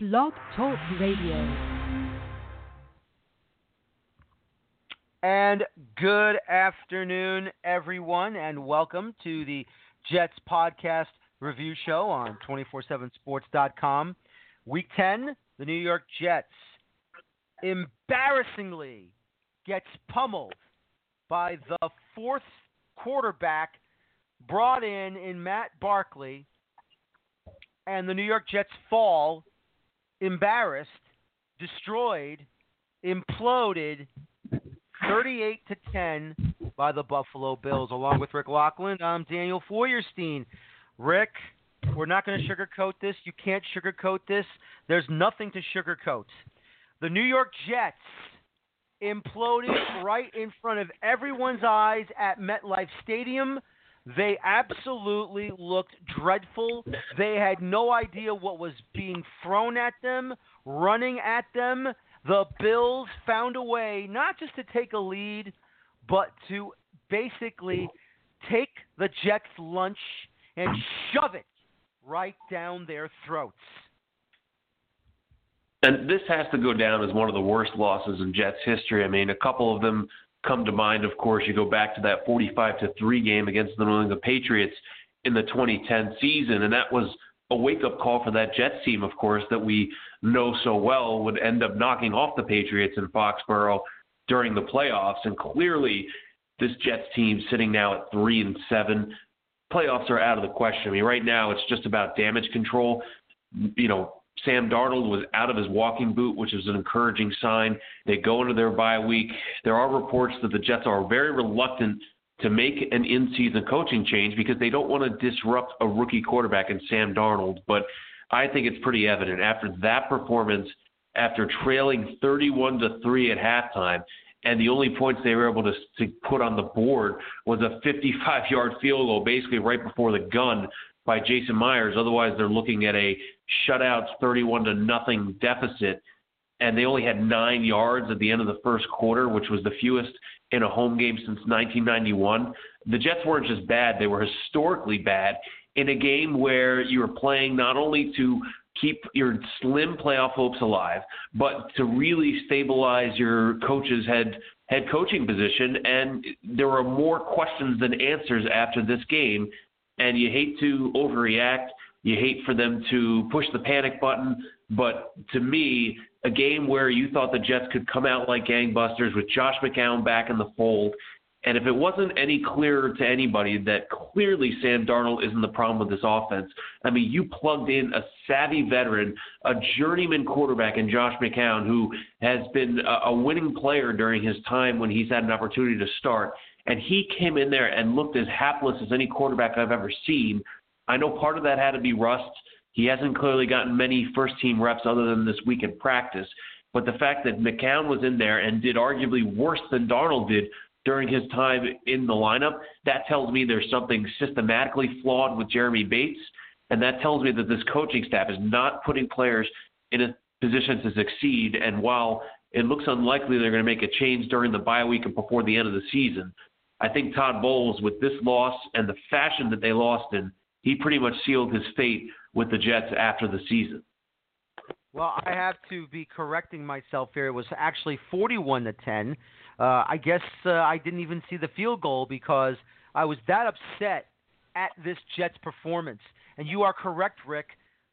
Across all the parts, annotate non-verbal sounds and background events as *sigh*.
Blog Talk Radio. And good afternoon, everyone, and welcome to the Jets Podcast Review Show on 247sports.com. Week 10, the New York Jets embarrassingly gets pummeled by the fourth quarterback brought in in Matt Barkley, and the New York Jets fall embarrassed, destroyed, imploded 38 to 10 by the Buffalo Bills. Along with Rick Laughland, I'm Daniel Feuerstein. Rick, we're not going to sugarcoat this. You can't sugarcoat this. There's nothing to sugarcoat. The New York Jets imploded right in front of everyone's eyes at MetLife Stadium. They absolutely looked dreadful. They had no idea what was being thrown at them, running at them. The Bills found a way not just to take a lead, but to basically take the Jets' lunch and shove it right down their throats. And this has to go down as one of the worst losses in Jets history. I mean, a couple of them come to mind, of course. You go back to that 45 to 3 game against the New England Patriots in the 2010 season, and that was a wake up call for that Jets team, of course, that we know so well would end up knocking off the Patriots in Foxborough during the playoffs. And clearly, this Jets team sitting now at three and seven, playoffs are out of the question. I mean, right now it's just about damage control. You know, Sam Darnold was out of his walking boot, which is an encouraging sign. They go into their bye week. There are reports that the Jets are very reluctant to make an in-season coaching change because they don't want to disrupt a rookie quarterback in Sam Darnold. But I think it's pretty evident after that performance, after trailing 31 to three at halftime, and the only points they were able to, to put on the board was a 55-yard field goal, basically right before the gun by Jason Myers. Otherwise, they're looking at a shutout 31 to nothing deficit, and they only had nine yards at the end of the first quarter, which was the fewest in a home game since 1991. The Jets weren't just bad; they were historically bad in a game where you were playing not only to keep your slim playoff hopes alive, but to really stabilize your coach's head head coaching position. And there were more questions than answers after this game and you hate to overreact. You hate for them to push the panic button. But to me, a game where you thought the Jets could come out like gangbusters with Josh McCown back in the fold, and if it wasn't any clearer to anybody that clearly Sam Darnold isn't the problem with this offense, I mean, you plugged in a savvy veteran, a journeyman quarterback in Josh McCown, who has been a, winning player during his time when he's had an opportunity to start and he came in there and looked as hapless as any quarterback I've ever seen. I know part of that had to be rust. He hasn't clearly gotten many first team reps other than this week in practice. But the fact that McCown was in there and did arguably worse than Darnold did during his time in the lineup, that tells me there's something systematically flawed with Jeremy Bates. And that tells me that this coaching staff is not putting players in a position to succeed. And while it looks unlikely they're going to make a change during the bye week and before the end of the season, I think Todd Bowles, with this loss and the fashion that they lost in, he pretty much sealed his fate with the Jets after the season. Well, I have to be correcting myself here. It was actually 41 to 10. Uh, I guess uh, I didn't even see the field goal because I was that upset at this Jets performance. And you are correct, Rick.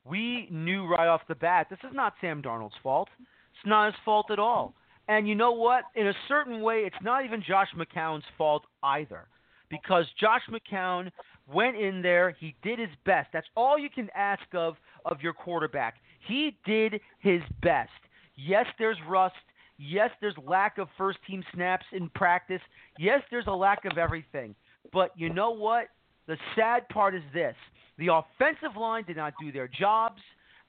We knew right off the bat this is not Sam Darnold's fault. It's not his fault at all. And you know what? In a certain way, it's not even Josh McCown's fault either. Because Josh McCown went in there, he did his best. That's all you can ask of of your quarterback. He did his best. Yes, there's rust. Yes, there's lack of first team snaps in practice. Yes, there's a lack of everything. But you know what? The sad part is this. The offensive line did not do their jobs.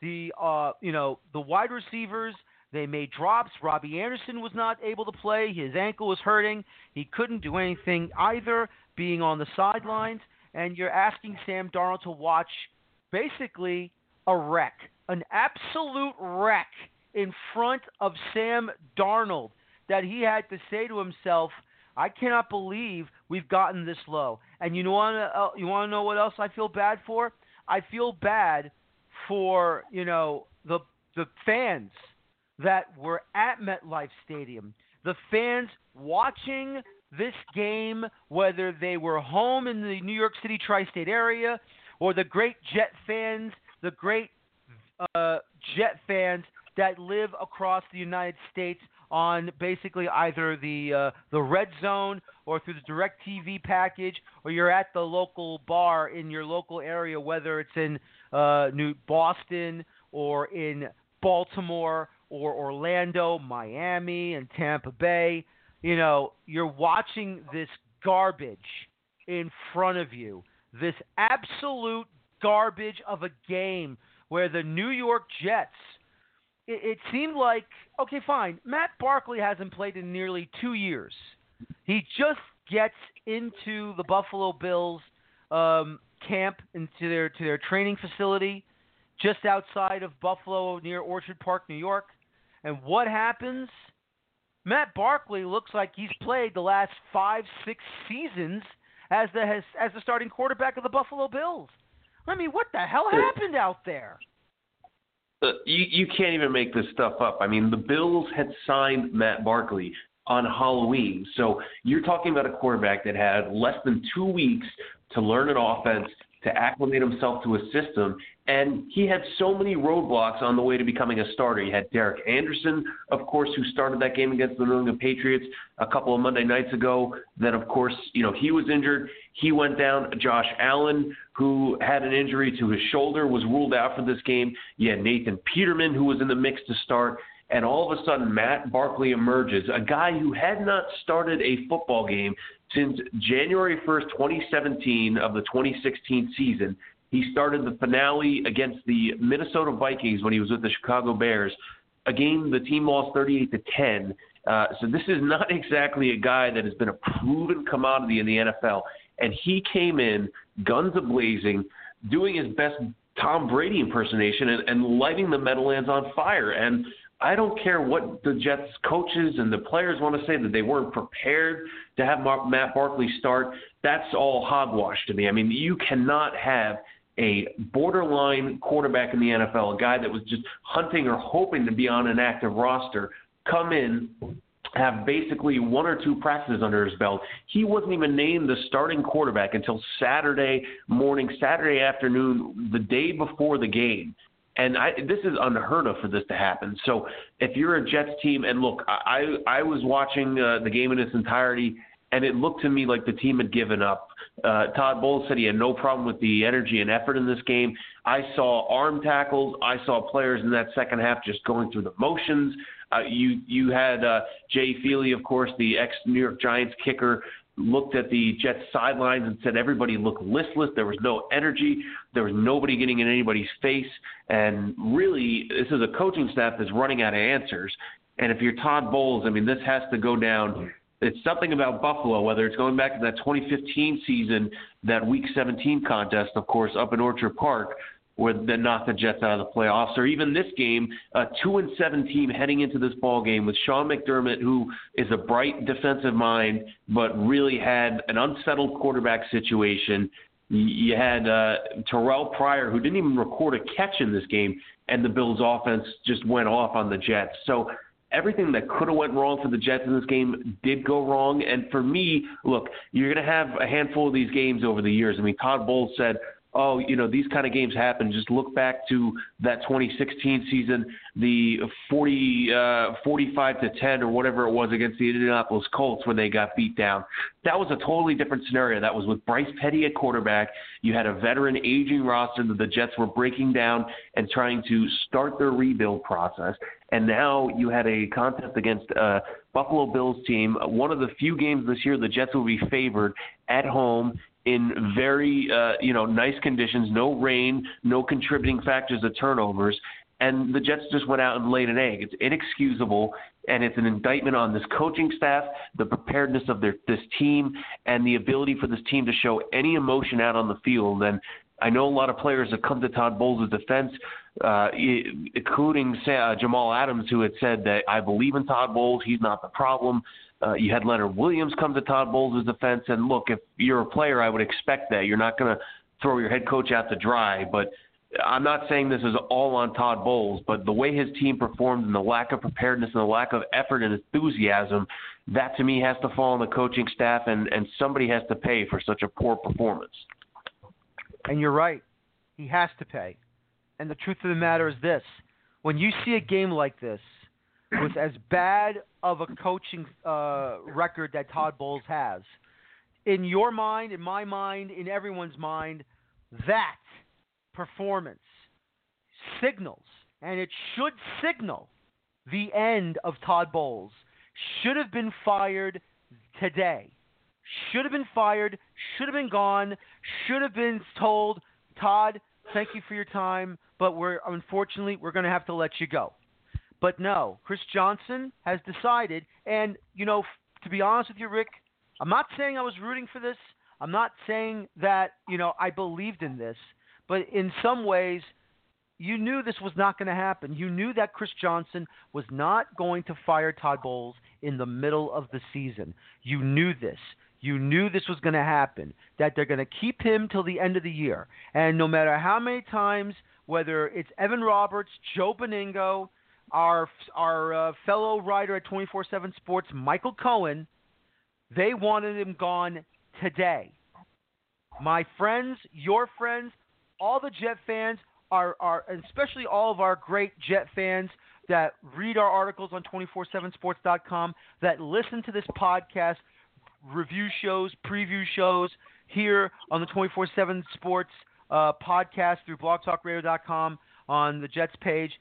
The uh, you know, the wide receivers they made drops. Robbie Anderson was not able to play. His ankle was hurting. He couldn't do anything either, being on the sidelines. And you're asking Sam Darnold to watch basically a wreck, an absolute wreck in front of Sam Darnold that he had to say to himself, I cannot believe we've gotten this low. And you want to uh, you want to know what else I feel bad for? I feel bad for you know the the fans that were at MetLife Stadium, the fans watching this game, whether they were home in the New York City tri state area or the great Jet fans, the great uh, Jet fans that live across the United States on basically either the uh, the red zone or through the DirecTV package or you're at the local bar in your local area whether it's in uh, New Boston or in Baltimore or Orlando, Miami and Tampa Bay you know, you're watching this garbage in front of you, this absolute garbage of a game where the New York Jets, it, seemed like, okay, fine, Matt Barkley hasn't played in nearly two years. He just gets into the Buffalo Bills um, camp, into their to their training facility, just outside of Buffalo near Orchard Park, New York. And what happens? Matt Barkley looks like he's played the last five, six seasons as the as, as the starting quarterback of the Buffalo Bills. I mean, what the hell happened out there? Uh, you you can't even make this stuff up. I mean, the Bills had signed Matt Barkley on Halloween, so you're talking about a quarterback that had less than two weeks to learn an offense, to acclimate himself to a system, and he had so many roadblocks on the way to becoming a starter. You had Derek Anderson, of course, who started that game against the New England Patriots a couple of Monday nights ago. Then, of course, you know, he was injured. He went down. Josh Allen, who had an injury to his shoulder, was ruled out for this game. You had Nathan Peterman, who was in the mix to start. And all of a sudden, Matt Barkley emerges, a guy who had not started a football game since January 1st, 2017 of the 2016 season. He started the finale against the Minnesota Vikings when he was with the Chicago Bears, a game the team lost 38 to 10. Uh, so this is not *laughs* exactly a guy that has been a proven commodity in the NFL. And he came in guns a blazing, doing his best Tom Brady impersonation and, and lighting the Meadowlands on fire. And I don't care what the Jets coaches and the players want to say that they weren't prepared to have Matt Barkley start. That's all hogwash to me. I mean, you cannot have a borderline quarterback in the NFL, a guy that was just hunting or hoping to be on an active roster, come in, have basically one or two practices under his belt. He wasn't even named the starting quarterback until Saturday morning, Saturday afternoon, the day before the game. And I, this is unheard of for this to happen. So if you're a Jets team, and look, I I was watching uh, the game in its entirety, and it looked to me like the team had given up. Uh, Todd Bowles said he had no problem with the energy and effort in this game. I saw arm tackles. I saw players in that second half just going through the motions. Uh, you you had uh, Jay Feely, of course, the ex New York Giants kicker, looked at the Jets sidelines and said everybody looked listless. There was no energy. There was nobody getting in anybody's face. And really, this is a coaching staff that's running out of answers. And if you're Todd Bowles, I mean, this has to go down it's something about Buffalo, whether it's going back to that 2015 season, that Week 17 contest, of course, up in Orchard Park, where they knocked the Jets out of the playoffs, or even this game, a two and seven team heading into this ball game with Sean McDermott, who is a bright defensive mind, but really had an unsettled quarterback situation. You had uh, Terrelle Pryor, who didn't even record a catch in this game, and the Bills' offense just went off on the Jets. So everything that could have went wrong for the Jets in this game did go wrong. And for me, look, you're going to have a handful of these games over the years. I mean, Todd Bowles said oh, you know, these kind of games happen. Just look back to that 2016 season, the 40, uh, 45 to 10 or whatever it was against the Indianapolis Colts when they got beat down. That was a totally different scenario. That was with Bryce Petty at quarterback. You had a veteran aging roster that the Jets were breaking down and trying to start their rebuild process. And now you had a contest against a Buffalo Bills team. One of the few games this year the Jets will be favored at home in very uh, you know nice conditions, no rain, no contributing factors of turnovers, and the Jets just went out and laid an egg. It's inexcusable, and it's an indictment on this coaching staff, the preparedness of their this team, and the ability for this team to show any emotion out on the field. And I know a lot of players have come to Todd Bowles' defense, uh, including uh, Jamal Adams, who had said that I believe in Todd Bowles. He's not the problem. Uh, you had Leonard Williams come to Todd Bowles' defense, and look, if you're a player, I would expect that you're not going to throw your head coach out to dry. But I'm not saying this is all on Todd Bowles, but the way his team performed and the lack of preparedness and the lack of effort and enthusiasm, that to me has to fall on the coaching staff, and, and somebody has to pay for such a poor performance. And you're right. He has to pay. And the truth of the matter is this when you see a game like this, with as bad of a coaching uh, record that Todd Bowles has, in your mind, in my mind, in everyone's mind, that performance signals, and it should signal the end of Todd Bowles. Should have been fired today. Should have been fired. Should have been gone. Should have been told, Todd, thank you for your time, but we're unfortunately we're going to have to let you go. But no, Chris Johnson has decided, and you know, to be honest with you, Rick, I'm not saying I was rooting for this. I'm not saying that you know I believed in this, but in some ways, you knew this was not going to happen. You knew that Chris Johnson was not going to fire Todd Bowles in the middle of the season. You knew this. You knew this was going to happen, that they're going to keep him till the end of the year. And no matter how many times, whether it's Evan Roberts, Joe Benigno, our, our uh, fellow writer at 24 7 Sports, Michael Cohen, they wanted him gone today. My friends, your friends, all the Jet fans are, are especially all of our great Jet fans that read our articles on 247sports.com, that listen to this podcast, review shows, preview shows here on the 24 7 Sports uh, podcast through blogtalkradio.com on the Jets page.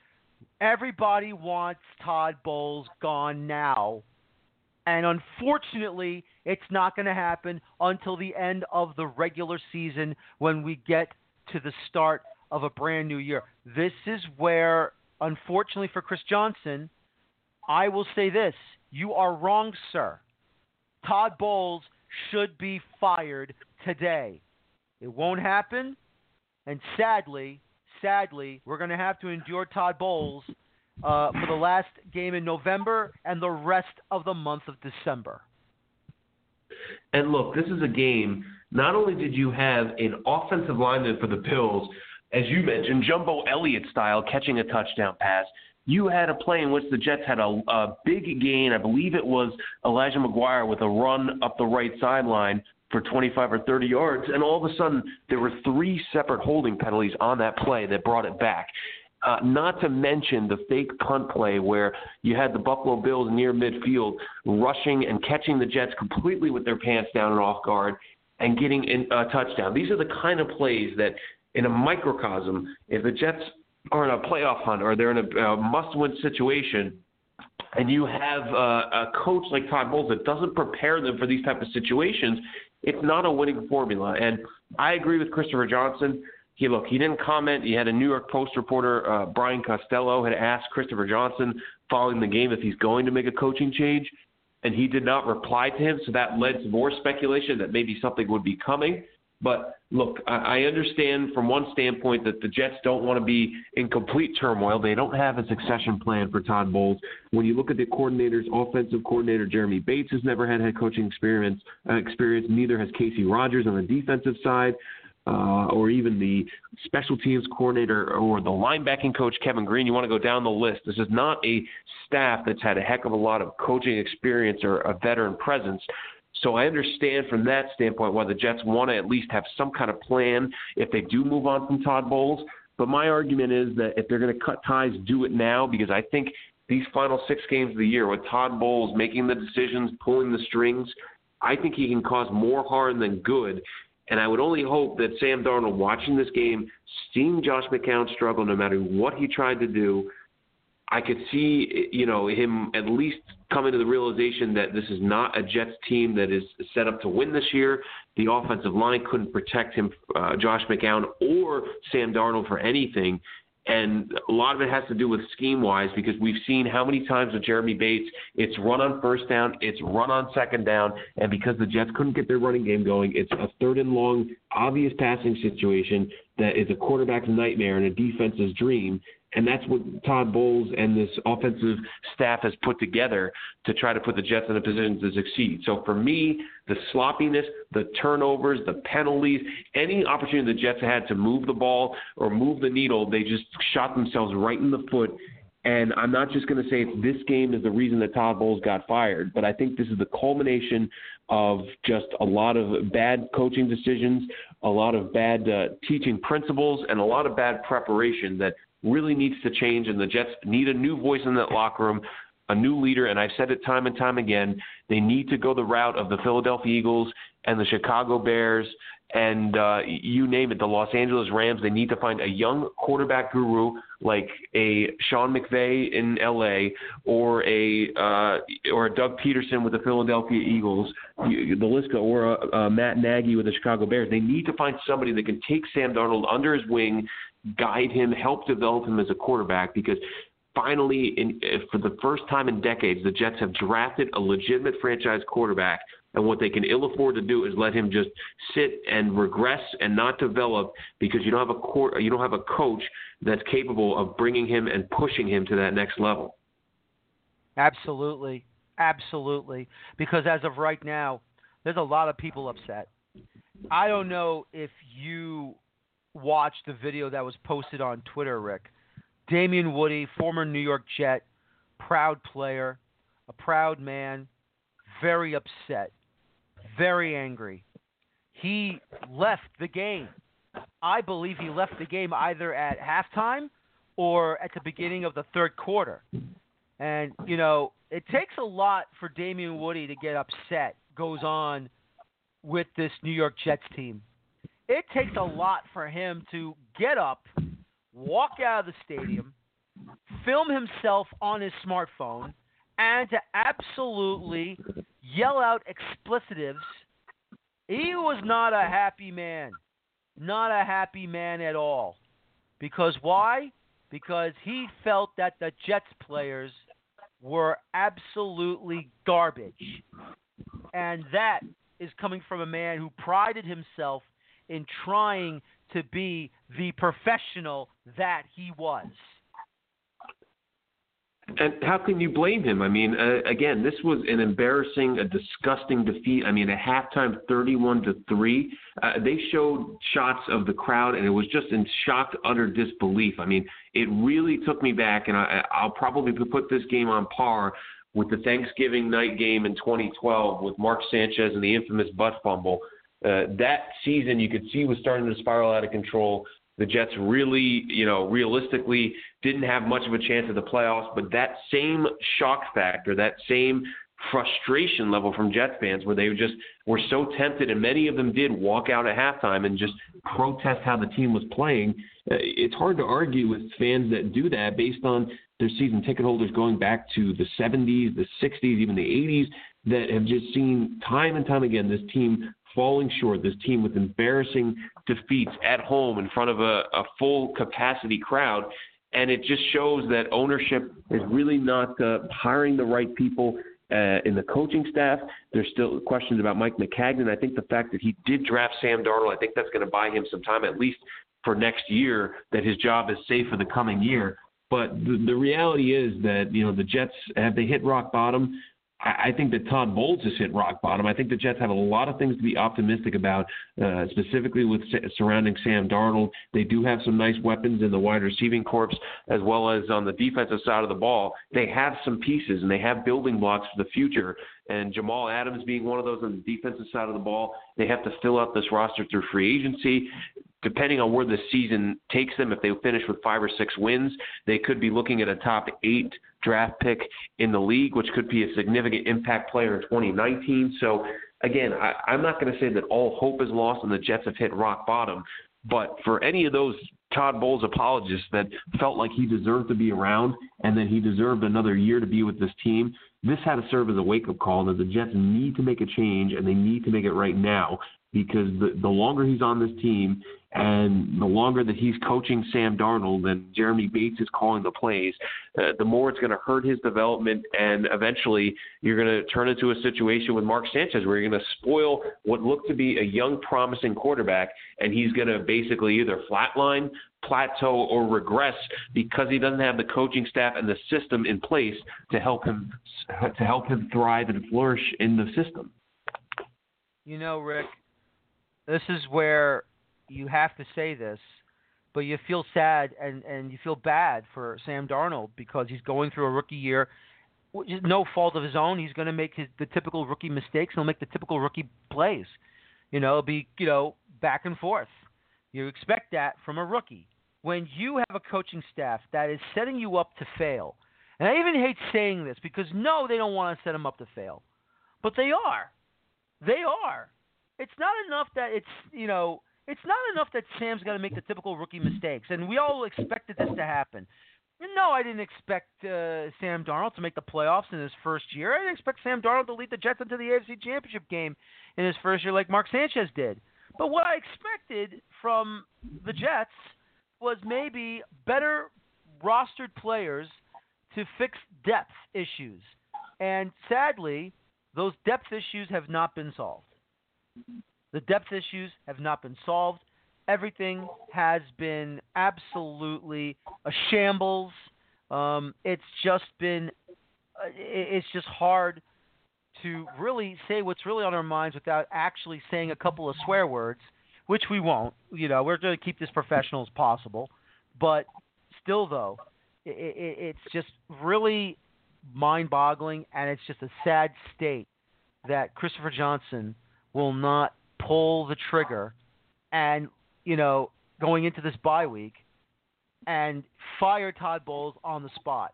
Everybody wants Todd Bowles gone now. And unfortunately, it's not going to happen until the end of the regular season when we get to the start of a brand new year. This is where, unfortunately for Chris Johnson, I will say this you are wrong, sir. Todd Bowles should be fired today. It won't happen, and sadly, sadly, we're going to have to endure Todd Bowles uh, for the last game in November and the rest of the month of December. And look, this is a game. Not only did you have an offensive lineman for the Bills, as you mentioned, Jumbo Elliott style, catching a touchdown pass, you had a play in which the Jets had a, a big gain. I believe it was Elijah McGuire with a run up the right sideline for 25 or 30 yards, and all of a sudden there were three separate holding penalties on that play that brought it back. Uh, not to mention the fake punt play where you had the Buffalo Bills near midfield rushing and catching the Jets completely with their pants down and off guard and getting a touchdown. These are the kind of plays that, in a microcosm, if the Jets are in a playoff hunt or they're in a, a must-win situation, and you have uh, a coach like Todd Bowles that doesn't prepare them for these type of situations, it's not a winning formula. And I agree with Christopher Johnson. He look, he didn't comment. He had a New York Post reporter, uh, Brian Costello, had asked Christopher Johnson following the game if he's going to make a coaching change, and he did not reply to him. So that led to more speculation that maybe something would be coming. But look, I understand from one standpoint that the Jets don't want to be in complete turmoil. They don't have a succession plan for Todd Bowles. When you look at the coordinators, offensive coordinator Jeremy Bates has never had head coaching experience. Uh, experience. Neither has Kacy Rodgers on the defensive side. Uh, or even the special teams coordinator or the linebacking coach Kevin Greene. You want to go down the list. This is not a staff that's had a heck of a lot of coaching experience or a veteran presence. So I understand from that standpoint why the Jets want to at least have some kind of plan if they do move on from Todd Bowles. But my argument is that if they're going to cut ties, do it now because I think these final six games of the year with Todd Bowles making the decisions, pulling the strings, I think he can cause more harm than good. And I would only hope that Sam Darnold, watching this game, seeing Josh McCown struggle no matter what he tried to do, I could see, you know, him at least coming to the realization that this is not a Jets team that is set up to win this year. The offensive line couldn't protect him, uh, Josh McCown or Sam Darnold for anything. And a lot of it has to do with scheme wise because we've seen how many times with Jeremy Bates, it's run on first down, it's run on second down, and because the Jets couldn't get their running game going, it's a third and long, obvious passing situation that is a quarterback's nightmare and a defense's dream And that's what Todd Bowles and this offensive staff has put together to try to put the Jets in a position to succeed. So for me, the sloppiness, the turnovers, the penalties, any opportunity the Jets had to move the ball or move the needle, they just shot themselves right in the foot. And I'm not just going to say this game is the reason that Todd Bowles got fired, but I think this is the culmination of just a lot of bad coaching decisions, a lot of bad uh, teaching principles, and a lot of bad preparation that really needs to change. And the Jets need a new voice in that locker room, a new leader. And I've said it time and time again they need to go the route of the Philadelphia Eagles and the Chicago Bears and uh, you name it, the Los Angeles Rams. They need to find a young quarterback guru like a Sean McVay in L.A. or a uh, or a Doug Pederson with the Philadelphia Eagles, the list or a, a Matt Nagy with the Chicago Bears. They need to find somebody that can take Sam Darnold under his wing, guide him, help develop him as a quarterback because finally, in, for the first time in decades, the Jets have drafted a legitimate franchise quarterback and what they can ill afford to do is let him just sit and regress and not develop because you don't have a court, you don't have a coach that's capable of bringing him and pushing him to that next level. Absolutely, absolutely. Because as of right now, there's a lot of people upset. I don't know if you watched the video that was posted on Twitter, Rick. Damien Woody, former New York Jet, proud player, a proud man, very upset very angry. He left the game. I believe he left the game either at halftime or at the beginning of the third quarter. And, you know, it takes a lot for Damien Woody to get upset, goes on with this New York Jets team. It takes a lot for him to get up, walk out of the stadium, film himself on his smartphone, and to absolutely yell out explicitives. He was not a happy man. Not a happy man at all. Because why? Because he felt that the Jets players were absolutely garbage. And that is coming from a man who prided himself in trying to be the professional that he was. And how can you blame him? I mean, uh, again, this was an embarrassing, a disgusting defeat. I mean, at halftime, 31 to three, uh, they showed shots of the crowd, and it was just in shocked, utter disbelief. I mean, it really took me back, and I, I'll probably put this game on par with the Thanksgiving night game in 2012 with Mark Sanchez and the infamous butt fumble. Uh, that season, you could see was starting to spiral out of control. The Jets really, you know, realistically didn't have much of a chance at the playoffs, but that same shock factor, that same frustration level from Jets fans where they just were so tempted, and many of them did walk out at halftime and just protest how the team was playing. Uh, it's hard to argue with fans that do that based on their season ticket holders going back to the 70s, the 60s, even the 80s that have just seen time and time again this team falling short, this team with embarrassing defeats at home in front of a, a full capacity crowd. And it just shows that ownership is really not uh, hiring the right people uh, in the coaching staff. There's still questions about Mike Maccagnan. I think the fact that he did draft Sam Darnold, I think that's going to buy him some time, at least for next year, that his job is safe for the coming year. But the, the reality is that you know the Jets have they hit rock bottom. I think that Todd Bowles has hit rock bottom. I think the Jets have a lot of things to be optimistic about, uh, specifically with surrounding Sam Darnold. They do have some nice weapons in the wide receiving corps, as well as on the defensive side of the ball. They have some pieces and they have building blocks for the future. And Jamal Adams being one of those on the defensive side of the ball, they have to fill out this roster through free agency depending on where the season takes them, if they finish with five or six wins, they could be looking at a top eight draft pick in the league, which could be a significant impact player in 2019. So, again, I, I'm not going to say that all hope is lost and the Jets have hit rock bottom. But for any of those Todd Bowles apologists that felt like he deserved to be around and that he deserved another year to be with this team, this had to serve as a wake up call that the Jets need to make a change and they need to make it right now because the, the longer he's on this team and the longer that he's coaching Sam Darnold and Jeremy Bates is calling the plays, uh, the more it's going to hurt his development. And eventually, you're going to turn into a situation with Mark Sanchez where you're going to spoil what looked to be a young, promising quarterback, and he's going to basically either flatline, plateau or regress because he doesn't have the coaching staff and the system in place to help him to help him thrive and flourish in the system. You know, Rick, this is where you have to say this, but you feel sad and and you feel bad for Sam Darnold because he's going through a rookie year which is no fault of his own. He's going to make his the typical rookie mistakes. He'll make the typical rookie plays. You know, be you know back and forth. You expect that from a rookie. When you have a coaching staff that is setting you up to fail, and I even hate saying this because no, they don't want to set them up to fail, but they are. They are. It's not enough that it's you know it's not enough that Sam's got to make the typical rookie mistakes, and we all expected this to happen. No, I didn't expect uh, Sam Darnold to make the playoffs in his first year. I didn't expect Sam Darnold to lead the Jets into the AFC Championship game in his first year, like Mark Sanchez did. But what I expected from the Jets was maybe better rostered players to fix depth issues. And sadly, those depth issues have not been solved. The depth issues have not been solved. Everything has been absolutely a shambles. Um, it's just been, uh, it's just hard to really say what's really on our minds without actually saying a couple of swear words, which we won't. You know, we're going to keep this professional as possible. But still, though, it, it, it's just really mind boggling, and it's just a sad state that Christopher Johnson will not pull the trigger and you know, going into this bye week and fire Todd Bowles on the spot.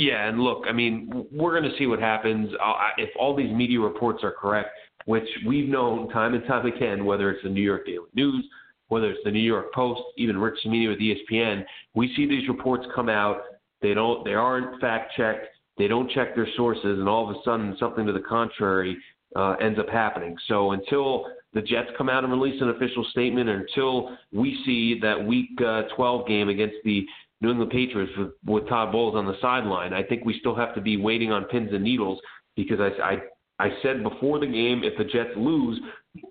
Yeah, and look, I mean, we're going to see what happens. If all these media reports are correct, which we've known time and time again, whether it's the New York Daily News, whether it's the New York Post, even Rich Cimini with ESPN, we see these reports come out. They don't, they aren't fact checked. They don't check their sources, and all of a sudden, something to the contrary uh, ends up happening. So until the Jets come out and release an official statement, until we see that Week uh, 12 game against the New England Patriots with, with Todd Bowles on the sideline, I think we still have to be waiting on pins and needles because I, I I said before the game if the Jets lose,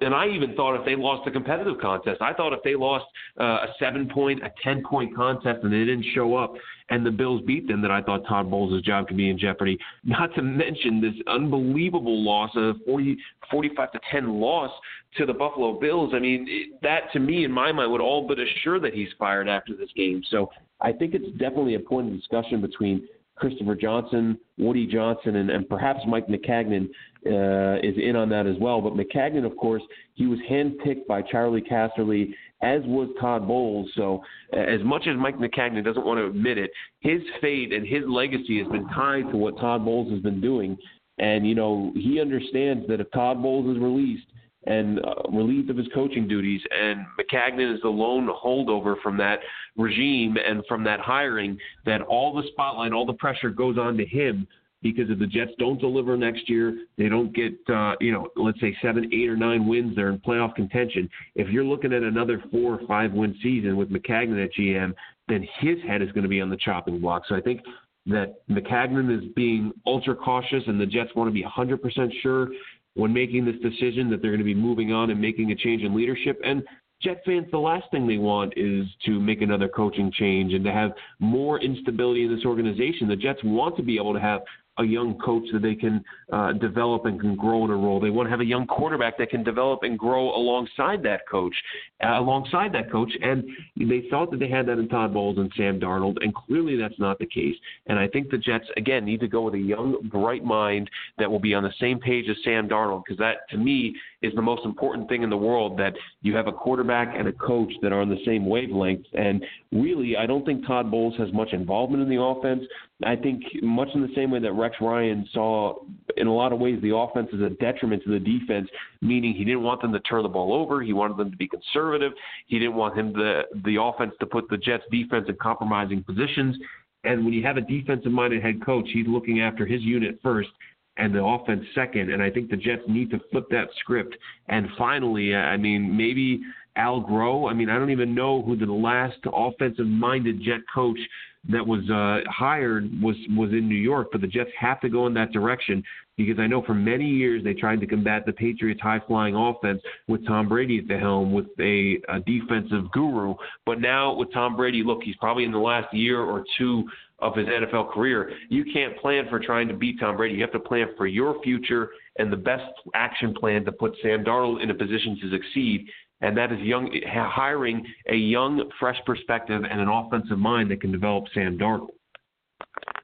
and I even thought if they lost a competitive contest, I thought if they lost uh, a seven point, a ten point contest, and they didn't show up, and the Bills beat them, that I thought Todd Bowles' job could be in jeopardy. *laughs* Not to mention this unbelievable loss, a 40, 45 to ten loss to the Buffalo Bills. I mean, it, that to me, in my mind, would all but assure that he's fired after this game. So I think it's definitely a point of discussion between Christopher Johnson, Woody Johnson, and, and perhaps Mike Maccagnan uh, is in on that as well. But Maccagnan, of course, he was handpicked by Charley Casserly, as was Todd Bowles. So, as much as Mike Maccagnan doesn't want to admit it, his fate and his legacy has been tied to what Todd Bowles has been doing. And, you know, he understands that if Todd Bowles is released, and uh, relieved of his coaching duties. And Maccagnan is the lone holdover from that regime and from that hiring. That all the spotlight, all the pressure goes on to him because if the Jets don't deliver next year, they don't get, uh, you know, let's say seven, eight, or nine wins. They're in playoff contention. If you're looking at another four or five win season with Maccagnan at GM, then his head is going to be on the chopping block. So I think that Maccagnan is being ultra cautious, and the Jets want to be 100% sure when making this decision that they're going to be moving on and making a change in leadership. And Jet fans, the last thing they want is to make another coaching change and to have more instability in this organization. The Jets want to be able to have a young coach that they can uh, develop and can grow in a role. They want to have a young quarterback that can develop and grow alongside that coach, uh, alongside that coach. And they thought that they had that in Todd Bowles and Sam Darnold, and clearly that's not the case. And I think the Jets again need to go with a young, bright mind that will be on the same page as Sam Darnold, because that to me is the most important thing in the world that you have a quarterback and a coach that are on the same wavelength. And really, I don't think Todd Bowles has much involvement in the offense. I think much in the same way that Rex Ryan saw, in a lot of ways, the offense as a detriment to the defense, meaning he didn't want them to turn the ball over. He wanted them to be conservative. He didn't want him to, the offense to put the Jets' defense in compromising positions. And when you have a defensive minded head coach, he's looking after his unit first and the offense second. And I think the Jets need to flip that script. And finally, I mean, maybe Al Groh. I mean, I don't even know who the last offensive-minded Jet coach that was uh, hired was was in New York, but the Jets have to go in that direction because I know for many years they tried to combat the Patriots' high-flying offense with Tom Brady at the helm with a, a defensive guru. But now with Tom Brady, look, he's probably in the last year or two of his NFL career. You can't plan for trying to beat Tom Brady. You have to plan for your future and the best action plan to put Sam Darnold in a position to succeed and that is young hiring a young, fresh perspective and an offensive mind that can develop Sam Darnold.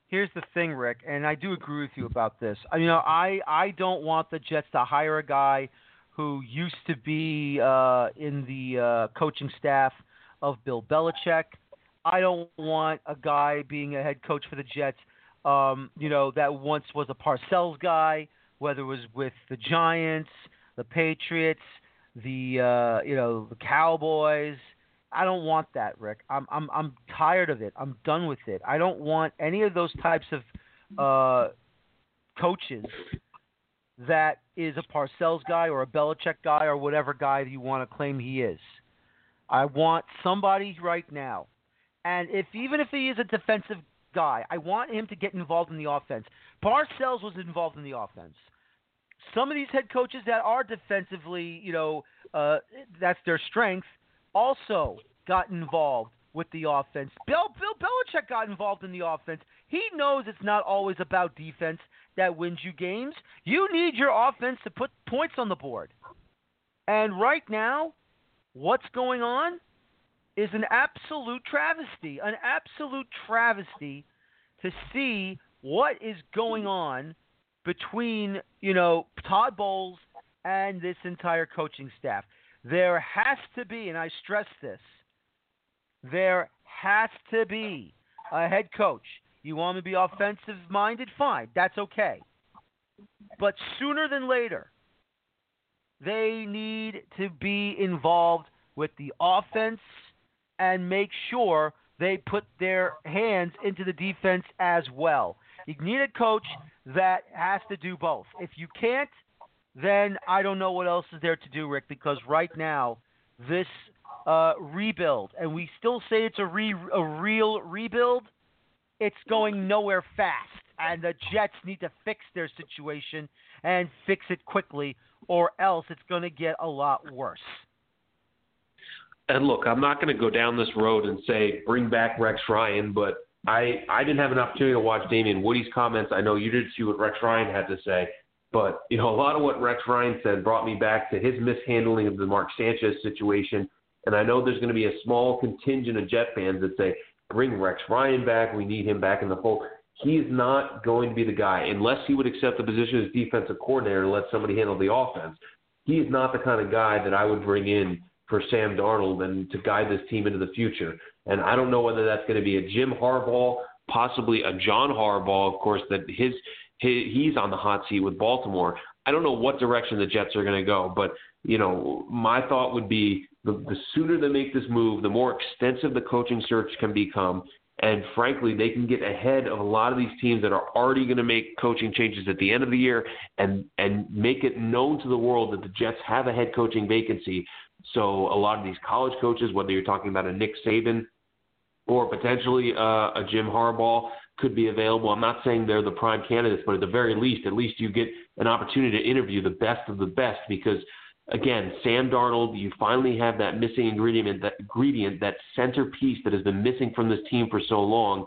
Here's the thing, Rick, and I do agree with you about this. You know, I I don't want the Jets to hire a guy who used to be uh, in the uh, coaching staff of Bill Belichick. I don't want a guy being a head coach for the Jets, um, you know, that once was a Parcells guy, whether it was with the Giants, the Patriots the uh, you know the Cowboys. I don't want that, Rick. I'm I'm I'm tired of it. I'm done with it. I don't want any of those types of uh, coaches that is a Parcells guy or a Belichick guy or whatever guy you want to claim he is. I want somebody right now, and if even if he is a defensive guy, I want him to get involved in the offense. Parcells was involved in the offense some of these head coaches that are defensively, you know, uh, that's their strength, also got involved with the offense. Bill Bill Belichick got involved in the offense. He knows it's not always about defense that wins you games. You need your offense to put points on the board. And right now, what's going on is an absolute travesty, an absolute travesty to see what is going on between, you know, Todd Bowles and this entire coaching staff. There has to be, and I stress this, there has to be a head coach. You want to be offensive minded? Fine, that's okay. But sooner than later, they need to be involved with the offense and make sure they put their hands into the defense as well. You need a coach that has to do both. If you can't, then I don't know what else is there to do, Rick, because right now, this uh, rebuild, and we still say it's a, re- a real rebuild, it's going nowhere fast. And the Jets need to fix their situation and fix it quickly, or else it's going to get a lot worse. And look, I'm not going to go down this road and say bring back Rex Ryan, but I I didn't have an opportunity to watch Damien Woody's comments. I know you did see what Rex Ryan had to say, but you know a lot of what Rex Ryan said brought me back to his mishandling of the Mark Sanchez situation. And I know there's going to be a small contingent of Jet fans that say, "Bring Rex Ryan back. We need him back in the fold." He is not going to be the guy unless he would accept the position as defensive coordinator and let somebody handle the offense. He is not the kind of guy that I would bring in for Sam Darnold and to guide this team into the future. And I don't know whether that's going to be a Jim Harbaugh, possibly a John Harbaugh, of course, that his, his he's on the hot seat with Baltimore. I don't know what direction the Jets are going to go, but you know, my thought would be the, the sooner they make this move, the more extensive the coaching search can become. And frankly, they can get ahead of a lot of these teams that are already going to make coaching changes at the end of the year and and make it known to the world that the Jets have a head coaching vacancy. So a lot of these college coaches, whether you're talking about a Nick Saban or potentially uh, a Jim Harbaugh could be available. I'm not saying they're the prime candidates, but at the very least, at least you get an opportunity to interview the best of the best because again, Sam Darnold, you finally have that missing ingredient, that ingredient, that centerpiece that has been missing from this team for so long.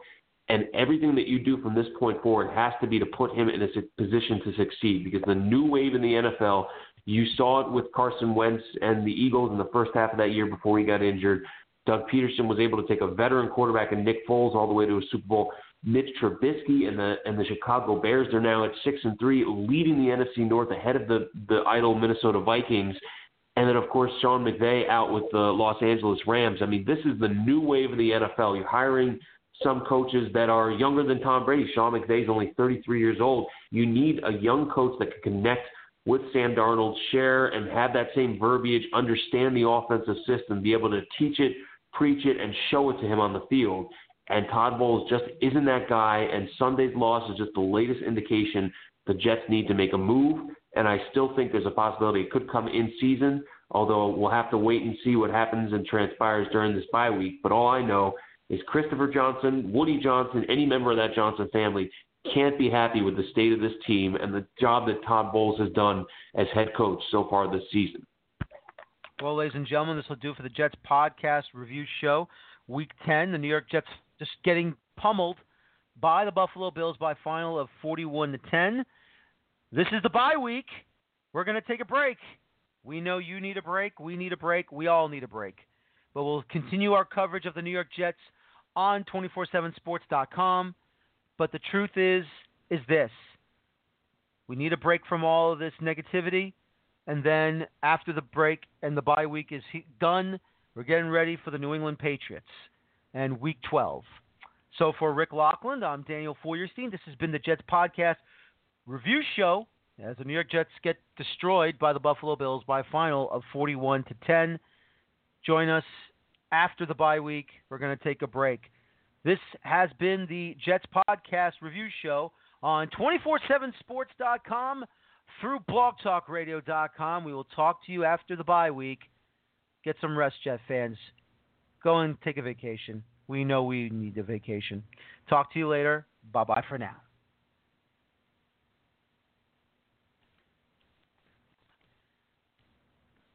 And everything that you do from this point forward has to be to put him in a position to succeed because the new wave in the NFL, you saw it with Carson Wentz and the Eagles in the first half of that year before he got injured. Doug Pederson was able to take a veteran quarterback and Nick Foles all the way to a Super Bowl. Mitch Trubisky and the and the Chicago Bears they're now at six and three, leading the NFC North ahead of the the idle Minnesota Vikings. And then, of course, Sean McVay out with the Los Angeles Rams. I mean, this is the new wave of the NFL. You're hiring some coaches that are younger than Tom Brady. Sean McVay is only 33 years old. You need a young coach that can connect with Sam Darnold, share and have that same verbiage, understand the offensive system, be able to teach it preach it, and show it to him on the field. And Todd Bowles just isn't that guy. And Sunday's loss is just the latest indication the Jets need to make a move. And I still think there's a possibility it could come in season. although we'll have to wait and see what happens and transpires during this bye week. But all I know is Christopher Johnson, Woody Johnson, any member of that Johnson family can't be happy with the state of this team and the job that Todd Bowles has done as head coach so far this season. Well, ladies and gentlemen, this will do for the Jets podcast review show. Week 10, the New York Jets just getting pummeled by the Buffalo Bills by final of 41 to 10. This is the bye week. We're going to take a break. We know you need a break. We need a break. We all need a break. But we'll continue our coverage of the New York Jets on 247sports.com. But the truth is is this. We need a break from all of this negativity. And then after the break and the bye week is done, we're getting ready for the New England Patriots and week 12. So for Rick Laughland, I'm Daniel Feuerstein. This has been the Jets Podcast review show as the New York Jets get destroyed by the Buffalo Bills by a final of 41 to 10. Join us after the bye week. We're going to take a break. This has been the Jets Podcast review show on 247sports.com through blogtalkradio.com. We will talk to you after the bye week. Get some rest, Jet fans. Go and take a vacation. We know we need a vacation. Talk to you later. Bye bye for now.